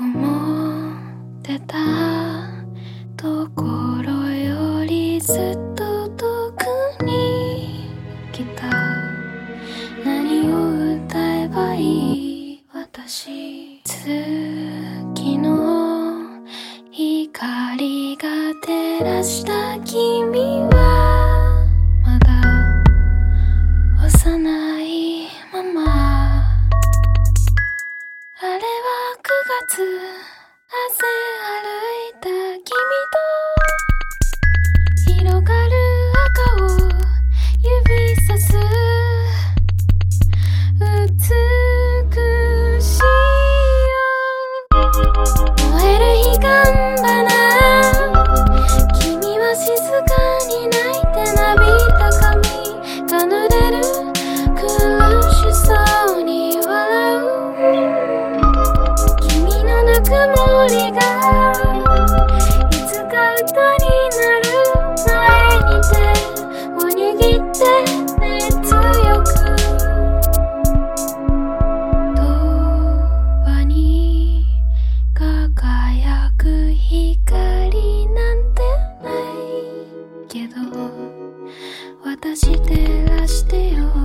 思ってたところよりずっと遠くに来た。何を歌えばいい？私。月の光が照らした君は。月汗歩いた君と広がる赤を指さす。美しいよ。燃える彼岸花君は静かに泣いてなびりがいつか歌になる前に手を握ってね強く永遠に輝く光なんてないけど私照らしてよ